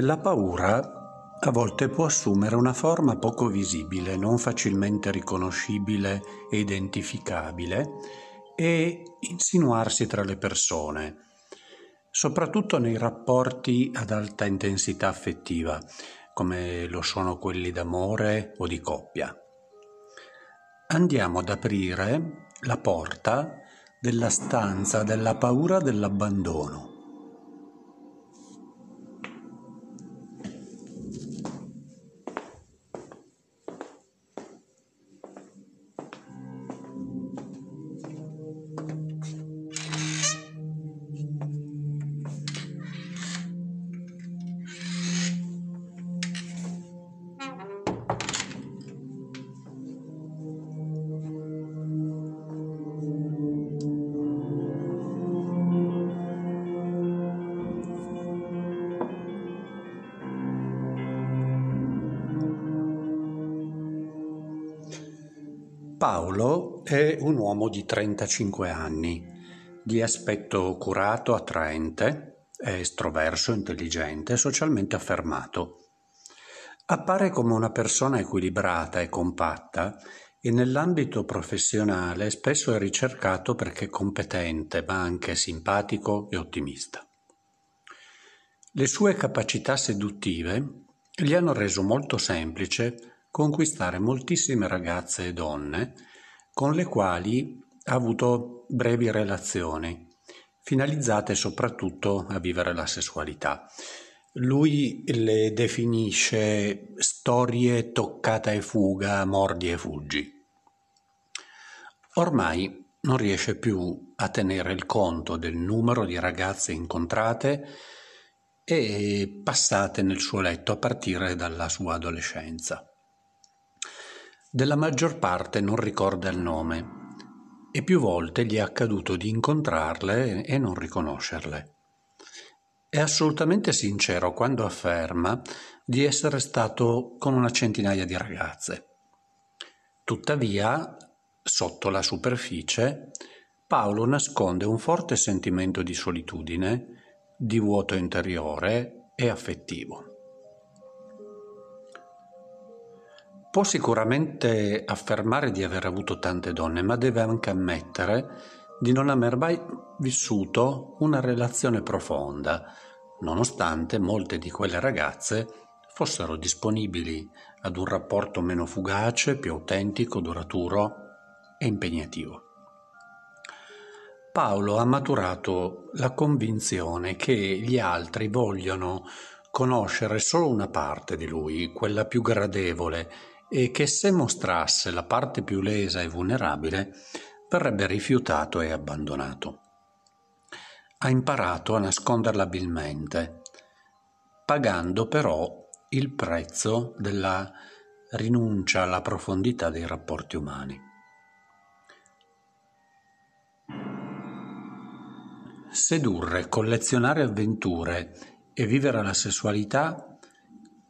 La paura a volte può assumere una forma poco visibile, non facilmente riconoscibile e identificabile e insinuarsi tra le persone, soprattutto nei rapporti ad alta intensità affettiva, come lo sono quelli d'amore o di coppia. Andiamo ad aprire la porta della stanza della paura dell'abbandono. Paolo è un uomo di 35 anni, di aspetto curato, attraente, estroverso, intelligente, socialmente affermato. Appare come una persona equilibrata e compatta e nell'ambito professionale spesso è ricercato perché competente, ma anche simpatico e ottimista. Le sue capacità seduttive gli hanno reso molto semplice conquistare moltissime ragazze e donne con le quali ha avuto brevi relazioni, finalizzate soprattutto a vivere la sessualità. Lui le definisce storie toccata e fuga, mordi e fuggi. Ormai non riesce più a tenere il conto del numero di ragazze incontrate e passate nel suo letto a partire dalla sua adolescenza. Della maggior parte non ricorda il nome e più volte gli è accaduto di incontrarle e non riconoscerle. È assolutamente sincero quando afferma di essere stato con una centinaia di ragazze. Tuttavia, sotto la superficie, Paolo nasconde un forte sentimento di solitudine, di vuoto interiore e affettivo. Può sicuramente affermare di aver avuto tante donne, ma deve anche ammettere di non aver mai vissuto una relazione profonda, nonostante molte di quelle ragazze fossero disponibili ad un rapporto meno fugace, più autentico, duraturo e impegnativo. Paolo ha maturato la convinzione che gli altri vogliono conoscere solo una parte di lui, quella più gradevole e che se mostrasse la parte più lesa e vulnerabile verrebbe rifiutato e abbandonato. Ha imparato a nasconderla abilmente, pagando però il prezzo della rinuncia alla profondità dei rapporti umani. Sedurre, collezionare avventure e vivere la sessualità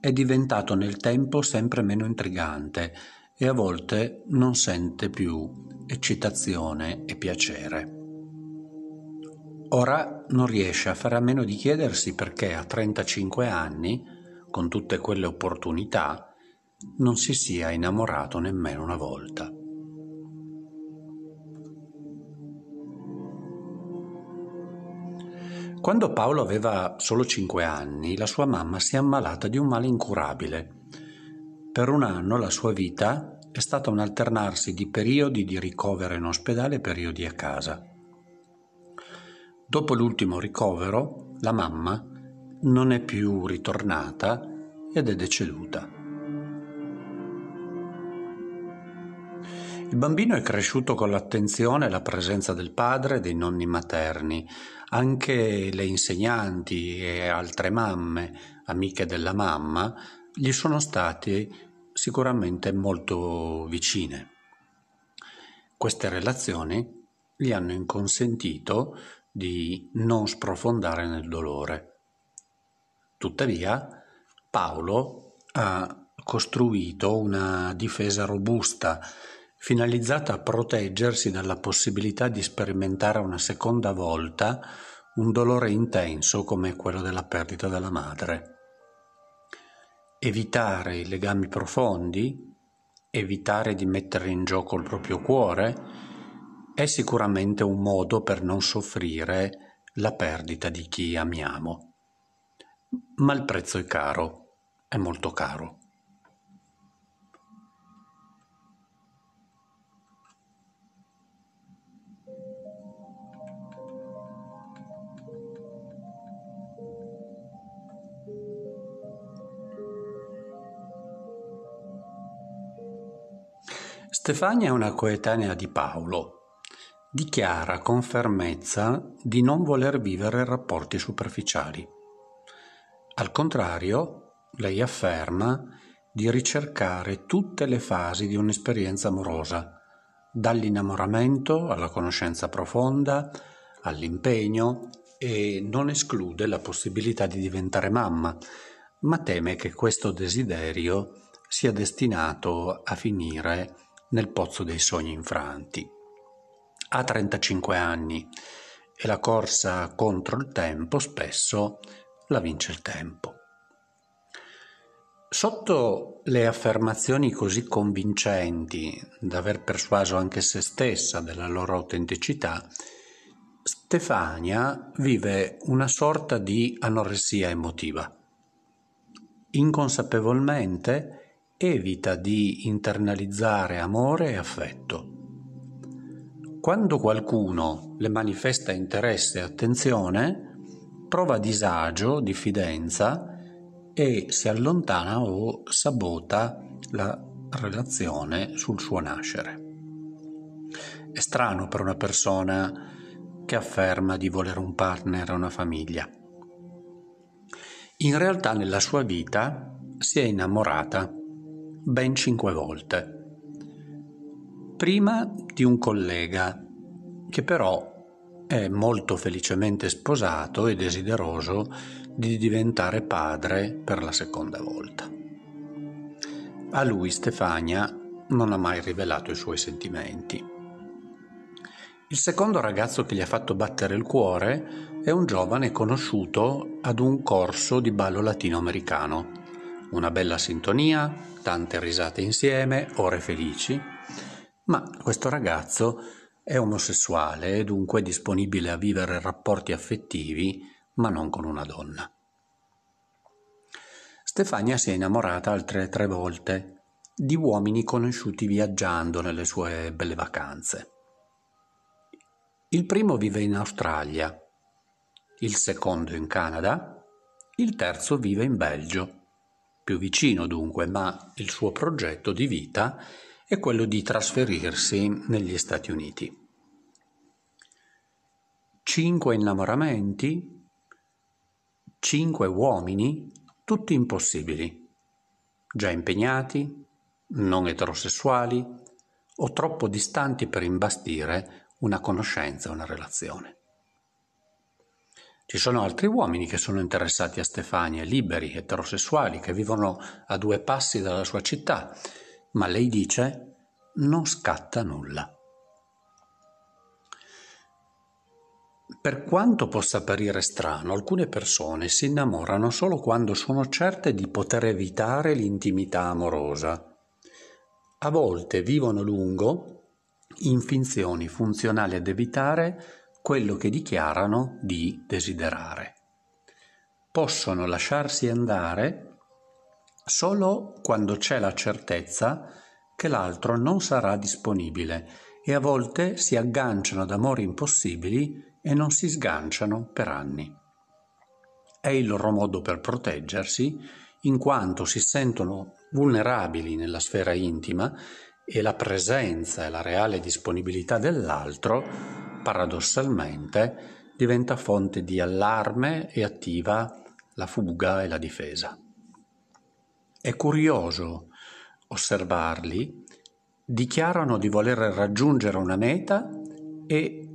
è diventato nel tempo sempre meno intrigante e a volte non sente più eccitazione e piacere. Ora non riesce a fare a meno di chiedersi perché a 35 anni, con tutte quelle opportunità, non si sia innamorato nemmeno una volta. Quando Paolo aveva solo cinque anni, la sua mamma si è ammalata di un male incurabile. Per un anno la sua vita è stata un alternarsi di periodi di ricovero in ospedale e periodi a casa. Dopo l'ultimo ricovero, la mamma non è più ritornata ed è deceduta. Il bambino è cresciuto con l'attenzione e la presenza del padre e dei nonni materni, anche le insegnanti e altre mamme, amiche della mamma, gli sono state sicuramente molto vicine. Queste relazioni gli hanno inconsentito di non sprofondare nel dolore. Tuttavia, Paolo ha costruito una difesa robusta finalizzata a proteggersi dalla possibilità di sperimentare una seconda volta un dolore intenso come quello della perdita della madre. evitare i legami profondi, evitare di mettere in gioco il proprio cuore, è sicuramente un modo per non soffrire la perdita di chi amiamo. Ma il prezzo è caro, è molto caro. Stefania è una coetanea di Paolo. Dichiara con fermezza di non voler vivere rapporti superficiali. Al contrario, lei afferma di ricercare tutte le fasi di un'esperienza amorosa, dall'innamoramento alla conoscenza profonda, all'impegno e non esclude la possibilità di diventare mamma, ma teme che questo desiderio sia destinato a finire nel pozzo dei sogni infranti. Ha 35 anni e la corsa contro il tempo spesso la vince il tempo. Sotto le affermazioni così convincenti da aver persuaso anche se stessa della loro autenticità, Stefania vive una sorta di anoressia emotiva. Inconsapevolmente evita di internalizzare amore e affetto. Quando qualcuno le manifesta interesse e attenzione, prova disagio, diffidenza e si allontana o sabota la relazione sul suo nascere. È strano per una persona che afferma di volere un partner e una famiglia. In realtà nella sua vita si è innamorata ben cinque volte. Prima di un collega che però è molto felicemente sposato e desideroso di diventare padre per la seconda volta. A lui Stefania non ha mai rivelato i suoi sentimenti. Il secondo ragazzo che gli ha fatto battere il cuore è un giovane conosciuto ad un corso di ballo latinoamericano una bella sintonia, tante risate insieme, ore felici, ma questo ragazzo è omosessuale e dunque disponibile a vivere rapporti affettivi, ma non con una donna. Stefania si è innamorata altre tre volte di uomini conosciuti viaggiando nelle sue belle vacanze. Il primo vive in Australia, il secondo in Canada, il terzo vive in Belgio più vicino dunque, ma il suo progetto di vita è quello di trasferirsi negli Stati Uniti. Cinque innamoramenti, cinque uomini, tutti impossibili, già impegnati, non eterosessuali o troppo distanti per imbastire una conoscenza, una relazione. Ci sono altri uomini che sono interessati a Stefania, liberi, eterosessuali, che vivono a due passi dalla sua città, ma lei dice non scatta nulla. Per quanto possa apparire strano, alcune persone si innamorano solo quando sono certe di poter evitare l'intimità amorosa. A volte vivono lungo in finzioni funzionali ad evitare quello che dichiarano di desiderare. Possono lasciarsi andare solo quando c'è la certezza che l'altro non sarà disponibile e a volte si agganciano ad amori impossibili e non si sganciano per anni. È il loro modo per proteggersi in quanto si sentono vulnerabili nella sfera intima e la presenza e la reale disponibilità dell'altro paradossalmente diventa fonte di allarme e attiva la fuga e la difesa. È curioso osservarli, dichiarano di voler raggiungere una meta e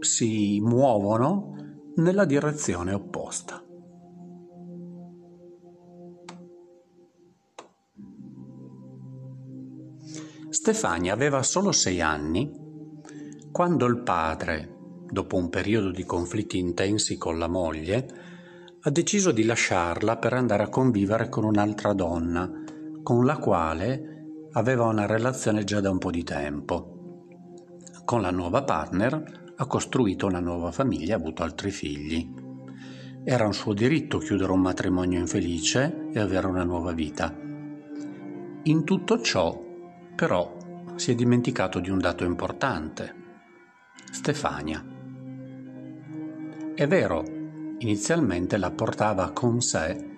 si muovono nella direzione opposta. Stefania aveva solo sei anni quando il padre, dopo un periodo di conflitti intensi con la moglie, ha deciso di lasciarla per andare a convivere con un'altra donna, con la quale aveva una relazione già da un po' di tempo. Con la nuova partner ha costruito una nuova famiglia e ha avuto altri figli. Era un suo diritto chiudere un matrimonio infelice e avere una nuova vita. In tutto ciò, però, si è dimenticato di un dato importante. Stefania. È vero, inizialmente la portava con sé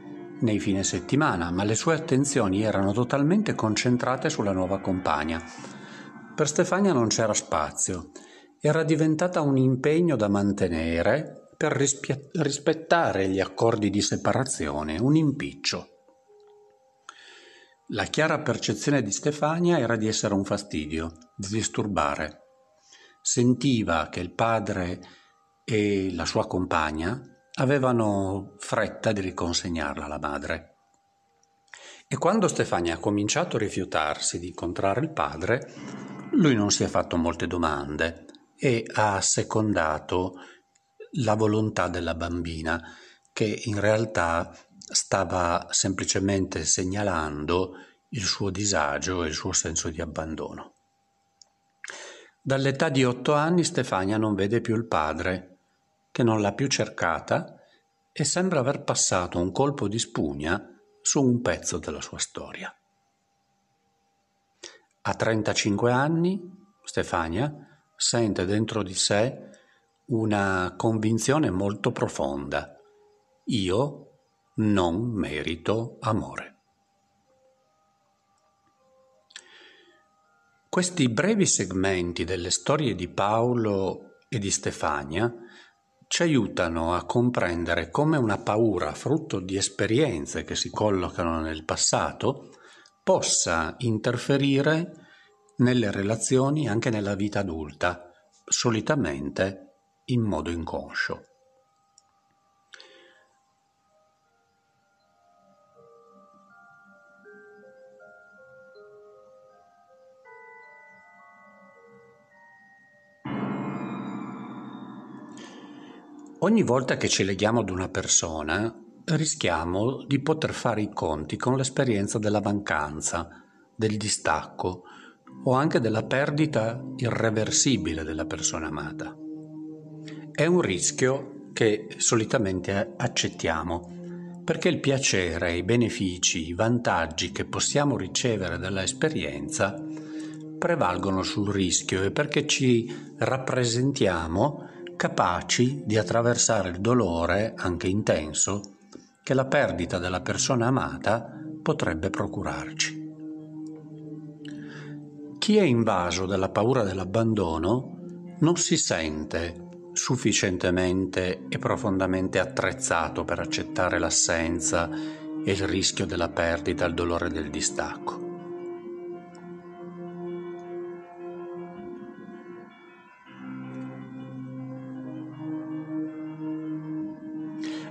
nei fine settimana, ma le sue attenzioni erano totalmente concentrate sulla nuova compagna. Per Stefania non c'era spazio, era diventata un impegno da mantenere per rispia- rispettare gli accordi di separazione, un impiccio. La chiara percezione di Stefania era di essere un fastidio, di disturbare. Sentiva che il padre e la sua compagna avevano fretta di riconsegnarla alla madre. E quando Stefania ha cominciato a rifiutarsi di incontrare il padre, lui non si è fatto molte domande e ha secondato la volontà della bambina che in realtà stava semplicemente segnalando il suo disagio e il suo senso di abbandono. Dall'età di otto anni Stefania non vede più il padre, che non l'ha più cercata e sembra aver passato un colpo di spugna su un pezzo della sua storia. A 35 anni, Stefania sente dentro di sé una convinzione molto profonda. Io non merito amore. Questi brevi segmenti delle storie di Paolo e di Stefania ci aiutano a comprendere come una paura, frutto di esperienze che si collocano nel passato, possa interferire nelle relazioni anche nella vita adulta, solitamente in modo inconscio. Ogni volta che ci leghiamo ad una persona, rischiamo di poter fare i conti con l'esperienza della mancanza, del distacco o anche della perdita irreversibile della persona amata. È un rischio che solitamente accettiamo, perché il piacere, i benefici, i vantaggi che possiamo ricevere dall'esperienza prevalgono sul rischio e perché ci rappresentiamo capaci di attraversare il dolore, anche intenso, che la perdita della persona amata potrebbe procurarci. Chi è invaso dalla paura dell'abbandono non si sente sufficientemente e profondamente attrezzato per accettare l'assenza e il rischio della perdita, il dolore del distacco.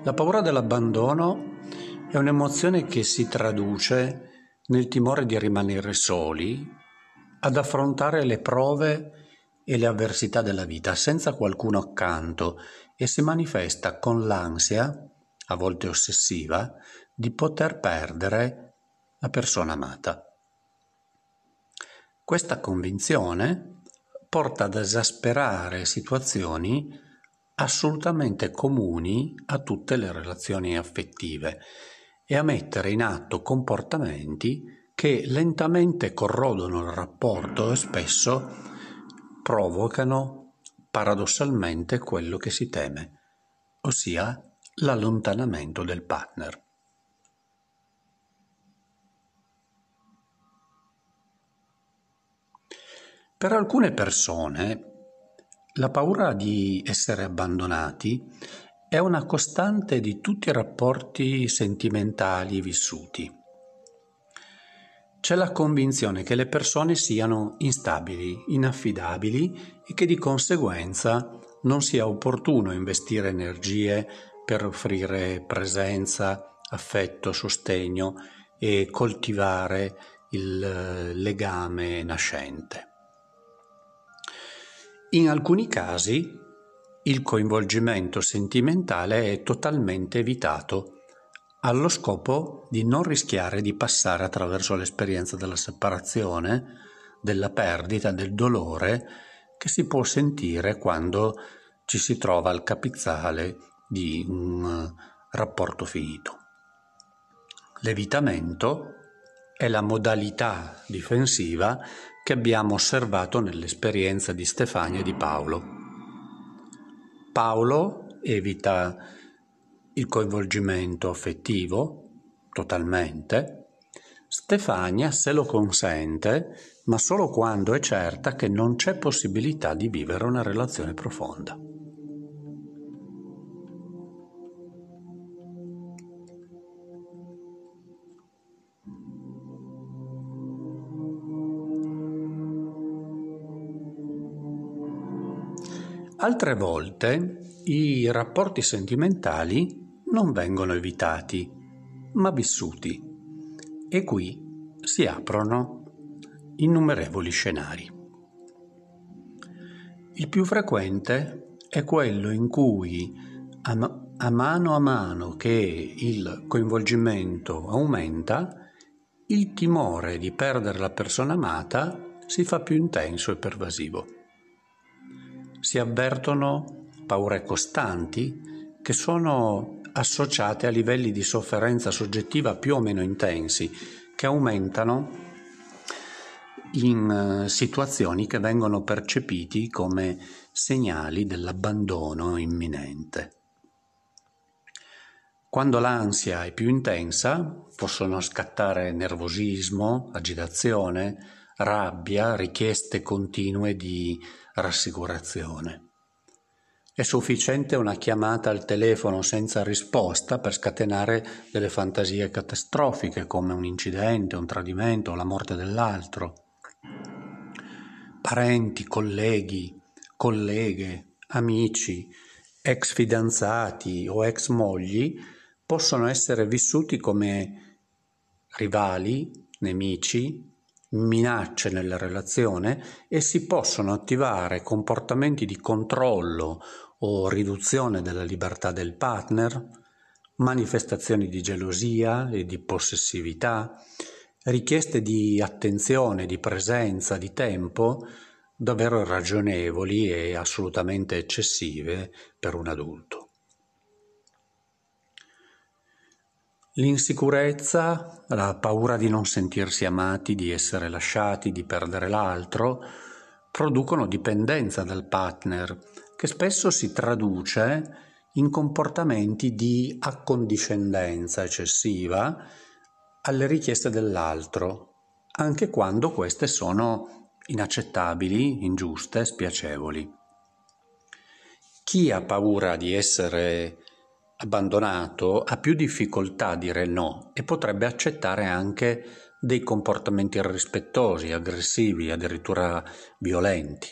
La paura dell'abbandono è un'emozione che si traduce nel timore di rimanere soli ad affrontare le prove e le avversità della vita senza qualcuno accanto e si manifesta con l'ansia, a volte ossessiva, di poter perdere la persona amata. Questa convinzione porta ad esasperare situazioni assolutamente comuni a tutte le relazioni affettive e a mettere in atto comportamenti che lentamente corrodono il rapporto e spesso provocano paradossalmente quello che si teme, ossia l'allontanamento del partner. Per alcune persone la paura di essere abbandonati è una costante di tutti i rapporti sentimentali vissuti c'è la convinzione che le persone siano instabili, inaffidabili e che di conseguenza non sia opportuno investire energie per offrire presenza, affetto, sostegno e coltivare il eh, legame nascente. In alcuni casi il coinvolgimento sentimentale è totalmente evitato, allo scopo di non rischiare di passare attraverso l'esperienza della separazione, della perdita, del dolore che si può sentire quando ci si trova al capizzale di un rapporto finito. L'evitamento è la modalità difensiva che abbiamo osservato nell'esperienza di Stefania e di Paolo. Paolo evita il coinvolgimento affettivo totalmente, Stefania se lo consente, ma solo quando è certa che non c'è possibilità di vivere una relazione profonda. Altre volte i rapporti sentimentali non vengono evitati, ma vissuti e qui si aprono innumerevoli scenari. Il più frequente è quello in cui a, a mano a mano che il coinvolgimento aumenta, il timore di perdere la persona amata si fa più intenso e pervasivo si avvertono paure costanti che sono associate a livelli di sofferenza soggettiva più o meno intensi, che aumentano in eh, situazioni che vengono percepiti come segnali dell'abbandono imminente. Quando l'ansia è più intensa possono scattare nervosismo, agitazione, rabbia, richieste continue di rassicurazione. È sufficiente una chiamata al telefono senza risposta per scatenare delle fantasie catastrofiche come un incidente, un tradimento, la morte dell'altro. Parenti, colleghi, colleghe, amici, ex fidanzati o ex mogli possono essere vissuti come rivali, nemici, minacce nella relazione e si possono attivare comportamenti di controllo o riduzione della libertà del partner, manifestazioni di gelosia e di possessività, richieste di attenzione, di presenza, di tempo davvero irragionevoli e assolutamente eccessive per un adulto. L'insicurezza, la paura di non sentirsi amati, di essere lasciati, di perdere l'altro, producono dipendenza dal partner, che spesso si traduce in comportamenti di accondiscendenza eccessiva alle richieste dell'altro, anche quando queste sono inaccettabili, ingiuste, spiacevoli. Chi ha paura di essere abbandonato ha più difficoltà a dire no e potrebbe accettare anche dei comportamenti irrispettosi, aggressivi, addirittura violenti.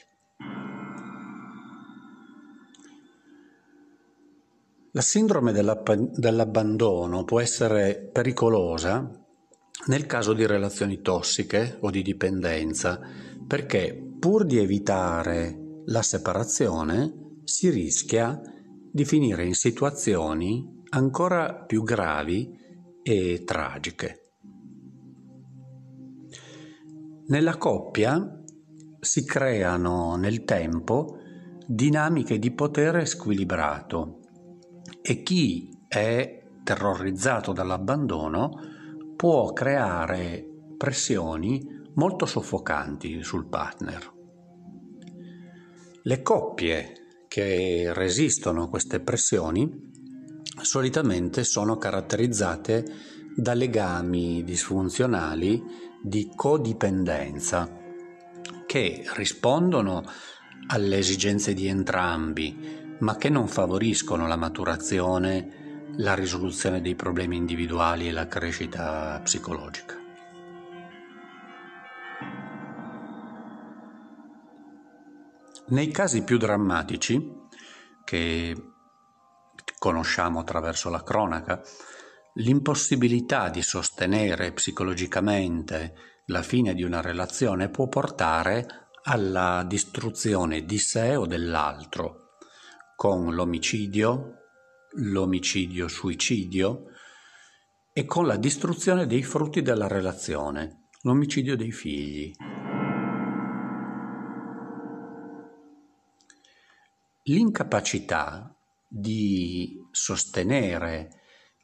La sindrome dell'abbandono può essere pericolosa nel caso di relazioni tossiche o di dipendenza, perché pur di evitare la separazione si rischia di finire in situazioni ancora più gravi e tragiche. Nella coppia si creano nel tempo dinamiche di potere squilibrato e chi è terrorizzato dall'abbandono può creare pressioni molto soffocanti sul partner. Le coppie che resistono a queste pressioni solitamente sono caratterizzate da legami disfunzionali di codipendenza che rispondono alle esigenze di entrambi, ma che non favoriscono la maturazione, la risoluzione dei problemi individuali e la crescita psicologica. Nei casi più drammatici, che conosciamo attraverso la cronaca, l'impossibilità di sostenere psicologicamente la fine di una relazione può portare alla distruzione di sé o dell'altro, con l'omicidio, l'omicidio-suicidio e con la distruzione dei frutti della relazione, l'omicidio dei figli. L'incapacità di sostenere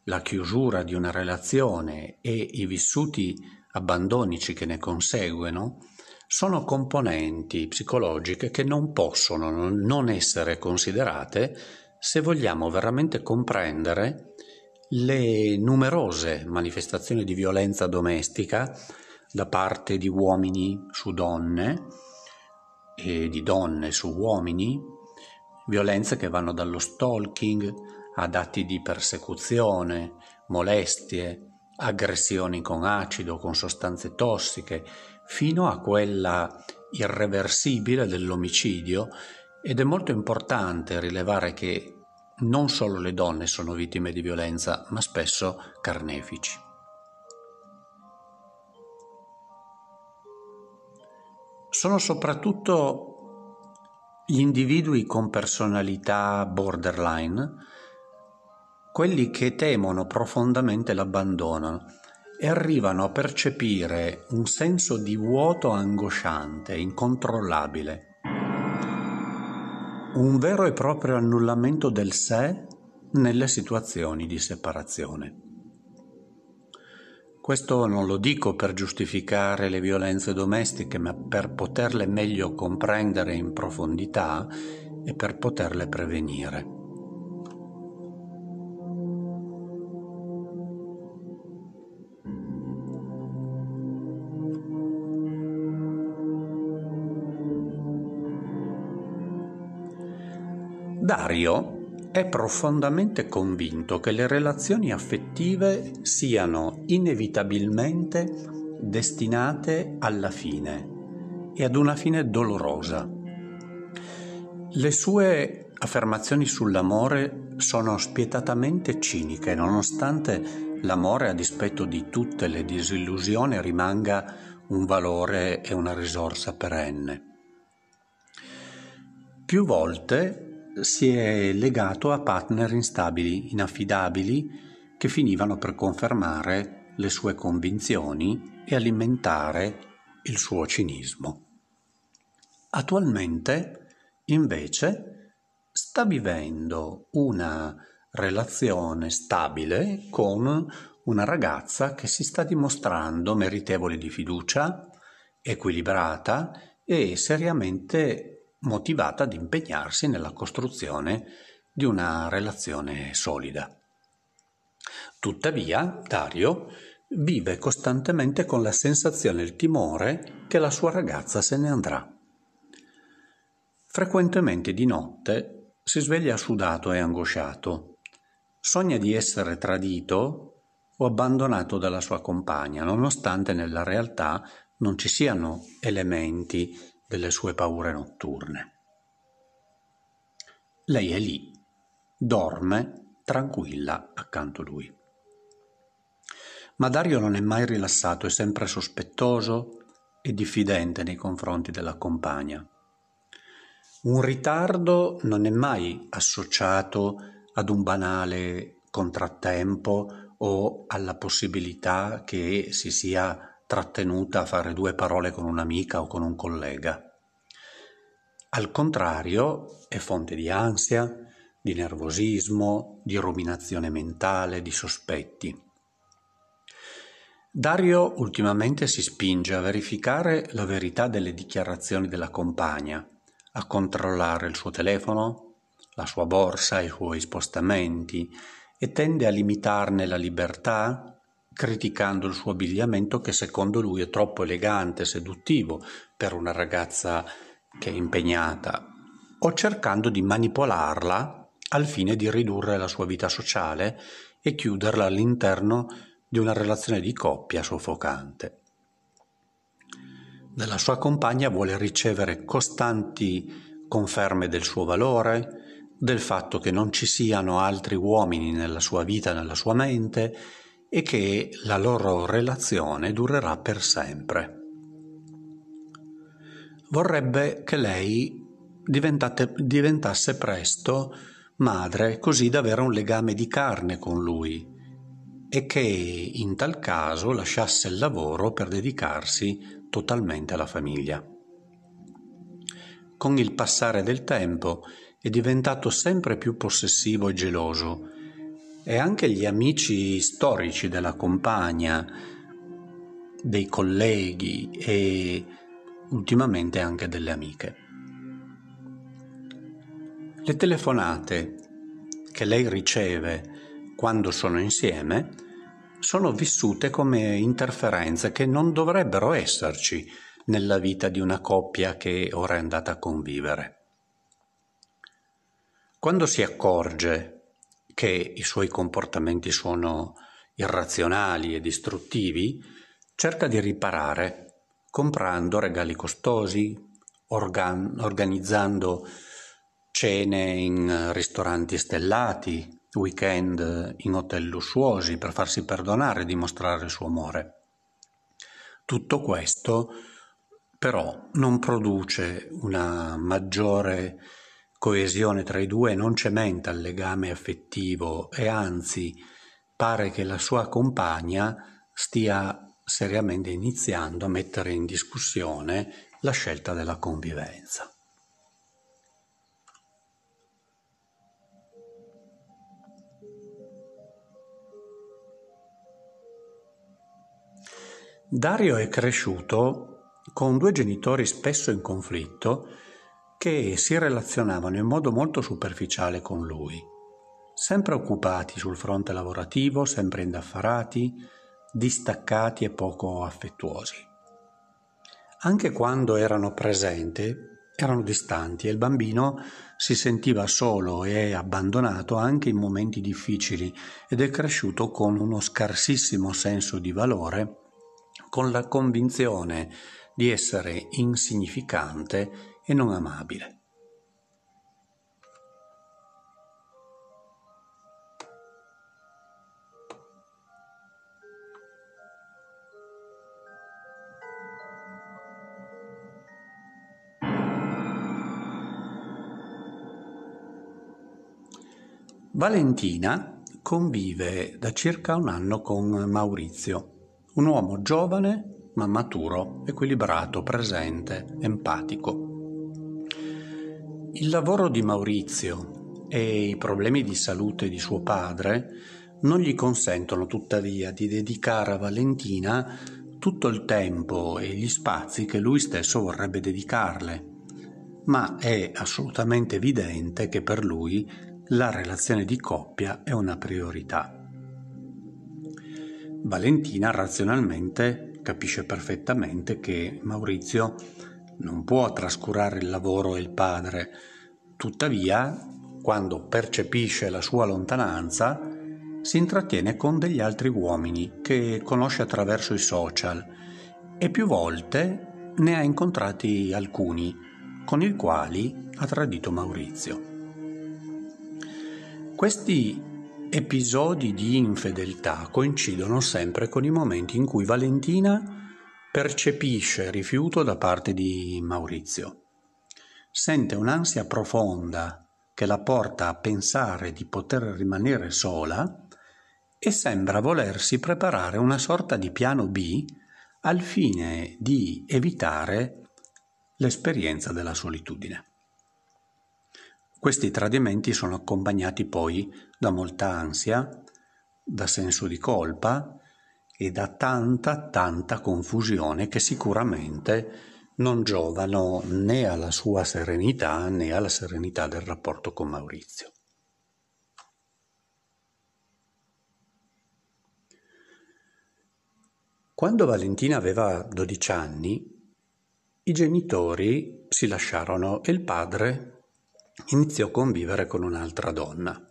la chiusura di una relazione e i vissuti abbandonici che ne conseguono sono componenti psicologiche che non possono non essere considerate se vogliamo veramente comprendere le numerose manifestazioni di violenza domestica da parte di uomini su donne e di donne su uomini, violenze che vanno dallo stalking ad atti di persecuzione, molestie, aggressioni con acido, con sostanze tossiche, fino a quella irreversibile dell'omicidio ed è molto importante rilevare che non solo le donne sono vittime di violenza, ma spesso carnefici. Sono soprattutto gli individui con personalità borderline quelli che temono profondamente l'abbandono e arrivano a percepire un senso di vuoto angosciante, incontrollabile, un vero e proprio annullamento del sé nelle situazioni di separazione. Questo non lo dico per giustificare le violenze domestiche, ma per poterle meglio comprendere in profondità e per poterle prevenire. Dario è profondamente convinto che le relazioni affettive siano inevitabilmente destinate alla fine e ad una fine dolorosa. Le sue affermazioni sull'amore sono spietatamente ciniche, nonostante l'amore, a dispetto di tutte le disillusioni, rimanga un valore e una risorsa perenne. Più volte si è legato a partner instabili, inaffidabili, che finivano per confermare le sue convinzioni e alimentare il suo cinismo. Attualmente, invece, sta vivendo una relazione stabile con una ragazza che si sta dimostrando meritevole di fiducia, equilibrata e seriamente motivata ad impegnarsi nella costruzione di una relazione solida. Tuttavia, Dario vive costantemente con la sensazione e il timore che la sua ragazza se ne andrà. Frequentemente di notte si sveglia sudato e angosciato. Sogna di essere tradito o abbandonato dalla sua compagna, nonostante nella realtà non ci siano elementi delle sue paure notturne. Lei è lì, dorme tranquilla accanto a lui. Ma Dario non è mai rilassato, è sempre sospettoso e diffidente nei confronti della compagna. Un ritardo non è mai associato ad un banale contrattempo o alla possibilità che si sia trattenuta a fare due parole con un'amica o con un collega. Al contrario, è fonte di ansia, di nervosismo, di ruminazione mentale, di sospetti. Dario ultimamente si spinge a verificare la verità delle dichiarazioni della compagna, a controllare il suo telefono, la sua borsa, i suoi spostamenti e tende a limitarne la libertà criticando il suo abbigliamento che secondo lui è troppo elegante seduttivo per una ragazza che è impegnata, o cercando di manipolarla al fine di ridurre la sua vita sociale e chiuderla all'interno di una relazione di coppia soffocante. Dalla sua compagna vuole ricevere costanti conferme del suo valore, del fatto che non ci siano altri uomini nella sua vita, nella sua mente e che la loro relazione durerà per sempre. Vorrebbe che lei diventasse presto madre così da avere un legame di carne con lui e che in tal caso lasciasse il lavoro per dedicarsi totalmente alla famiglia. Con il passare del tempo è diventato sempre più possessivo e geloso e anche gli amici storici della compagna, dei colleghi e ultimamente anche delle amiche. Le telefonate che lei riceve quando sono insieme sono vissute come interferenze che non dovrebbero esserci nella vita di una coppia che ora è andata a convivere. Quando si accorge che i suoi comportamenti sono irrazionali e distruttivi, cerca di riparare comprando regali costosi, organ- organizzando cene in ristoranti stellati, weekend in hotel lussuosi per farsi perdonare e dimostrare il suo amore. Tutto questo però non produce una maggiore coesione tra i due, non cementa il legame affettivo e anzi pare che la sua compagna stia seriamente iniziando a mettere in discussione la scelta della convivenza. Dario è cresciuto con due genitori spesso in conflitto che si relazionavano in modo molto superficiale con lui, sempre occupati sul fronte lavorativo, sempre indaffarati, distaccati e poco affettuosi. Anche quando erano presenti, erano distanti e il bambino si sentiva solo e abbandonato anche in momenti difficili ed è cresciuto con uno scarsissimo senso di valore con la convinzione di essere insignificante e non amabile. Valentina convive da circa un anno con Maurizio un uomo giovane ma maturo, equilibrato, presente, empatico. Il lavoro di Maurizio e i problemi di salute di suo padre non gli consentono tuttavia di dedicare a Valentina tutto il tempo e gli spazi che lui stesso vorrebbe dedicarle, ma è assolutamente evidente che per lui la relazione di coppia è una priorità. Valentina razionalmente capisce perfettamente che Maurizio non può trascurare il lavoro e il padre, tuttavia, quando percepisce la sua lontananza, si intrattiene con degli altri uomini che conosce attraverso i social e più volte ne ha incontrati alcuni con i quali ha tradito Maurizio. Questi episodi di infedeltà coincidono sempre con i momenti in cui Valentina percepisce rifiuto da parte di Maurizio. Sente un'ansia profonda che la porta a pensare di poter rimanere sola e sembra volersi preparare una sorta di piano B al fine di evitare l'esperienza della solitudine. Questi tradimenti sono accompagnati poi da molta ansia, da senso di colpa e da tanta, tanta confusione che sicuramente non giovano né alla sua serenità né alla serenità del rapporto con Maurizio. Quando Valentina aveva 12 anni, i genitori si lasciarono e il padre iniziò a convivere con un'altra donna.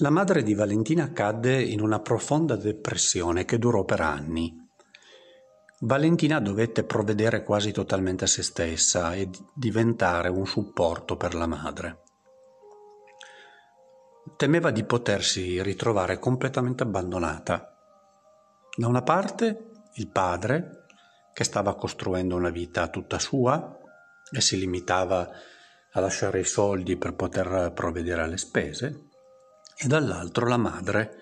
La madre di Valentina cadde in una profonda depressione che durò per anni. Valentina dovette provvedere quasi totalmente a se stessa e diventare un supporto per la madre. Temeva di potersi ritrovare completamente abbandonata. Da una parte il padre, che stava costruendo una vita tutta sua, e si limitava a lasciare i soldi per poter provvedere alle spese, e dall'altro la madre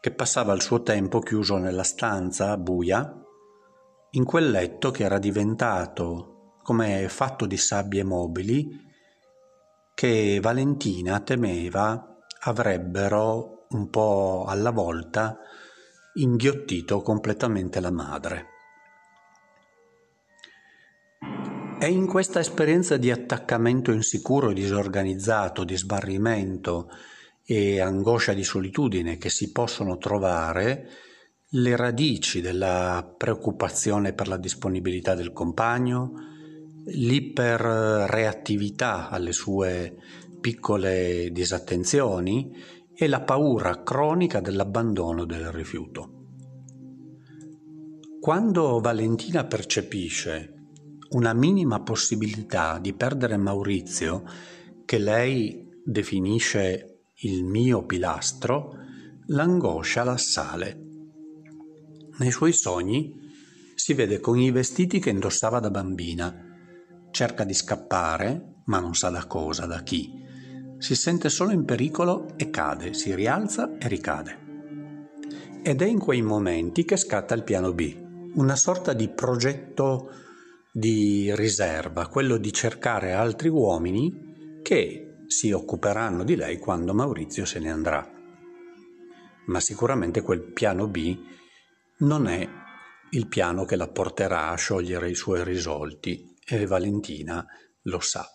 che passava il suo tempo chiuso nella stanza buia, in quel letto che era diventato come fatto di sabbie mobili che Valentina temeva avrebbero un po' alla volta inghiottito completamente la madre. È in questa esperienza di attaccamento insicuro disorganizzato, di sbarrimento e angoscia di solitudine che si possono trovare le radici della preoccupazione per la disponibilità del compagno, l'iperreattività alle sue piccole disattenzioni e la paura cronica dell'abbandono del rifiuto. Quando Valentina percepisce una minima possibilità di perdere Maurizio, che lei definisce il mio pilastro, l'angoscia l'assale. Nei suoi sogni si vede con i vestiti che indossava da bambina. Cerca di scappare, ma non sa da cosa, da chi. Si sente solo in pericolo e cade, si rialza e ricade. Ed è in quei momenti che scatta il piano B, una sorta di progetto di riserva, quello di cercare altri uomini che si occuperanno di lei quando Maurizio se ne andrà. Ma sicuramente quel piano B non è il piano che la porterà a sciogliere i suoi risolti e Valentina lo sa.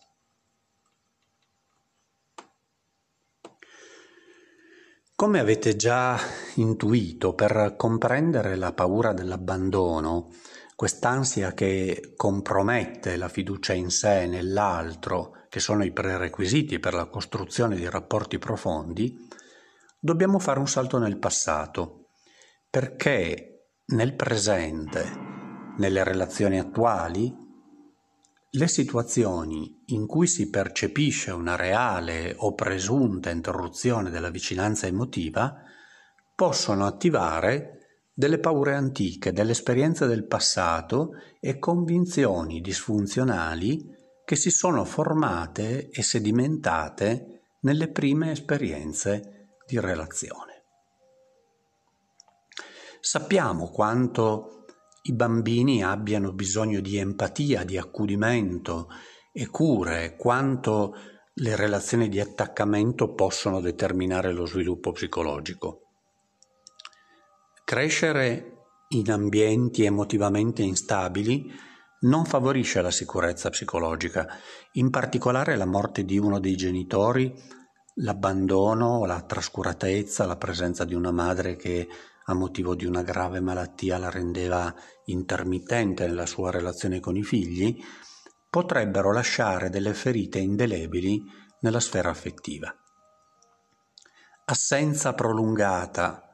Come avete già intuito, per comprendere la paura dell'abbandono, quest'ansia che compromette la fiducia in sé e nell'altro, che sono i prerequisiti per la costruzione di rapporti profondi, dobbiamo fare un salto nel passato, perché nel presente, nelle relazioni attuali, le situazioni in cui si percepisce una reale o presunta interruzione della vicinanza emotiva possono attivare delle paure antiche, delle esperienze del passato e convinzioni disfunzionali che si sono formate e sedimentate nelle prime esperienze di relazione. Sappiamo quanto i bambini abbiano bisogno di empatia, di accudimento e cure, quanto le relazioni di attaccamento possono determinare lo sviluppo psicologico. Crescere in ambienti emotivamente instabili non favorisce la sicurezza psicologica, in particolare la morte di uno dei genitori, l'abbandono, la trascuratezza, la presenza di una madre che a motivo di una grave malattia la rendeva intermittente nella sua relazione con i figli, potrebbero lasciare delle ferite indelebili nella sfera affettiva. Assenza prolungata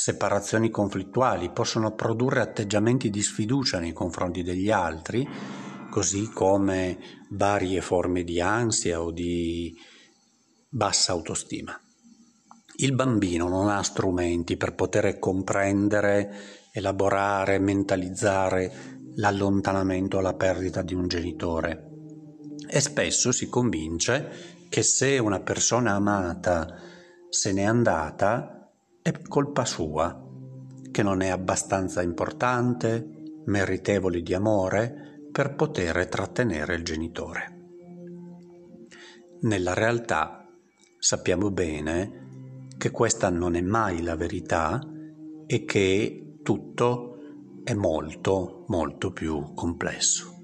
separazioni conflittuali, possono produrre atteggiamenti di sfiducia nei confronti degli altri, così come varie forme di ansia o di bassa autostima. Il bambino non ha strumenti per poter comprendere, elaborare, mentalizzare l'allontanamento o la perdita di un genitore e spesso si convince che se una persona amata se n'è andata, è colpa sua, che non è abbastanza importante, meritevole di amore, per poter trattenere il genitore. Nella realtà sappiamo bene che questa non è mai la verità e che tutto è molto, molto più complesso.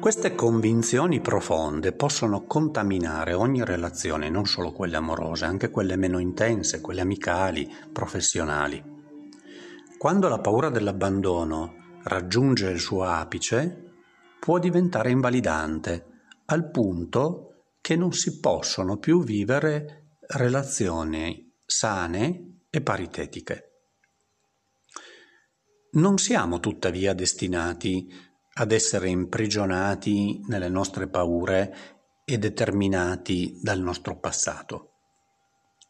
Queste convinzioni profonde possono contaminare ogni relazione, non solo quelle amorose, anche quelle meno intense, quelle amicali, professionali. Quando la paura dell'abbandono raggiunge il suo apice, può diventare invalidante, al punto che non si possono più vivere relazioni sane e paritetiche. Non siamo tuttavia destinati ad essere imprigionati nelle nostre paure e determinati dal nostro passato.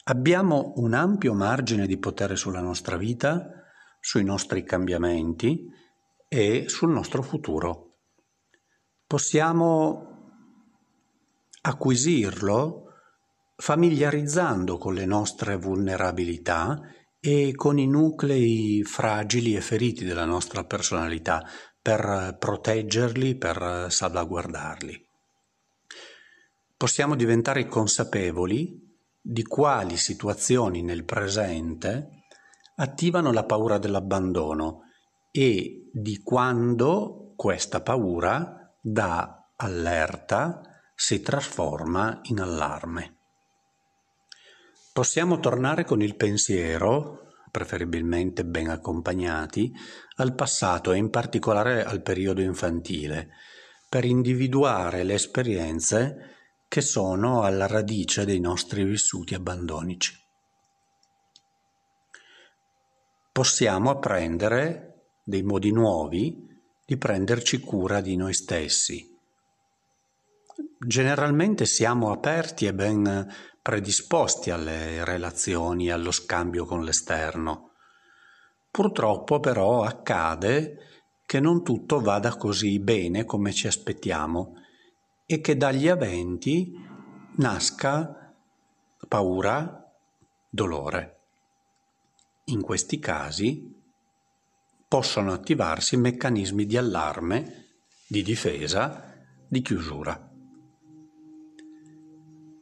Abbiamo un ampio margine di potere sulla nostra vita, sui nostri cambiamenti e sul nostro futuro. Possiamo acquisirlo familiarizzando con le nostre vulnerabilità e con i nuclei fragili e feriti della nostra personalità per proteggerli, per salvaguardarli. Possiamo diventare consapevoli di quali situazioni nel presente attivano la paura dell'abbandono e di quando questa paura da allerta si trasforma in allarme. Possiamo tornare con il pensiero, preferibilmente ben accompagnati, al passato e in particolare al periodo infantile, per individuare le esperienze che sono alla radice dei nostri vissuti abbandonici. Possiamo apprendere dei modi nuovi di prenderci cura di noi stessi. Generalmente siamo aperti e ben predisposti alle relazioni, allo scambio con l'esterno. Purtroppo però accade che non tutto vada così bene come ci aspettiamo e che dagli aventi nasca paura, dolore. In questi casi possono attivarsi meccanismi di allarme, di difesa, di chiusura.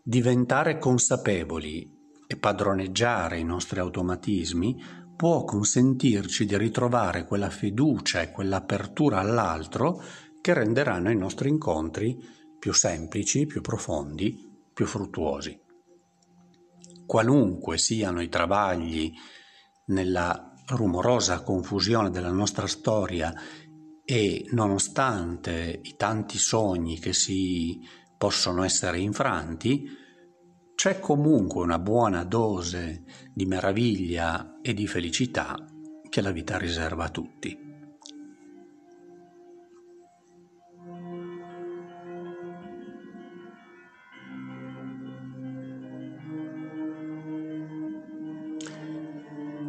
Diventare consapevoli e padroneggiare i nostri automatismi può consentirci di ritrovare quella fiducia e quell'apertura all'altro che renderanno i nostri incontri più semplici, più profondi, più fruttuosi. Qualunque siano i travagli nella rumorosa confusione della nostra storia e nonostante i tanti sogni che si possono essere infranti, c'è comunque una buona dose di meraviglia e di felicità che la vita riserva a tutti.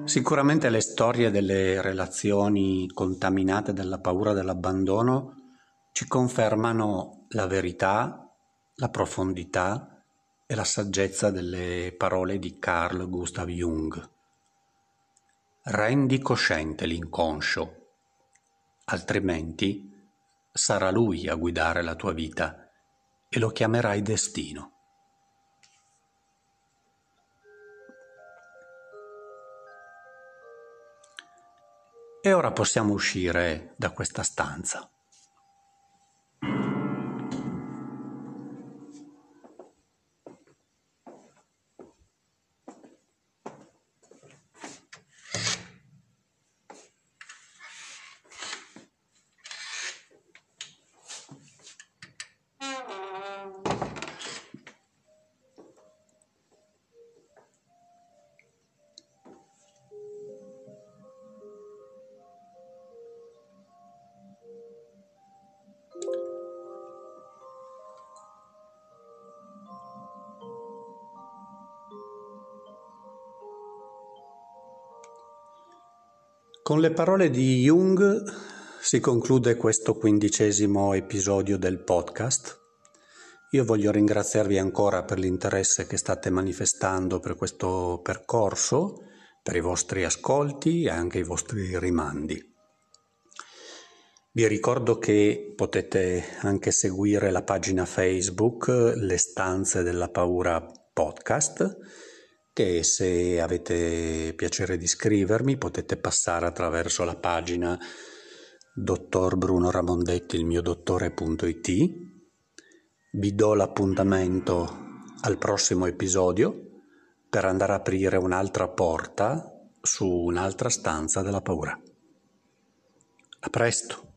Sicuramente le storie delle relazioni contaminate dalla paura dell'abbandono ci confermano la verità, la profondità e la saggezza delle parole di Carl Gustav Jung. Rendi cosciente l'inconscio, altrimenti sarà lui a guidare la tua vita e lo chiamerai destino. E ora possiamo uscire da questa stanza. Con le parole di Jung si conclude questo quindicesimo episodio del podcast. Io voglio ringraziarvi ancora per l'interesse che state manifestando per questo percorso, per i vostri ascolti e anche i vostri rimandi. Vi ricordo che potete anche seguire la pagina Facebook Le stanze della paura podcast che se avete piacere di scrivermi potete passare attraverso la pagina dottor Bruno Ramondetti, il mio dottore.it. Vi do l'appuntamento al prossimo episodio per andare a aprire un'altra porta su un'altra stanza della paura. A presto!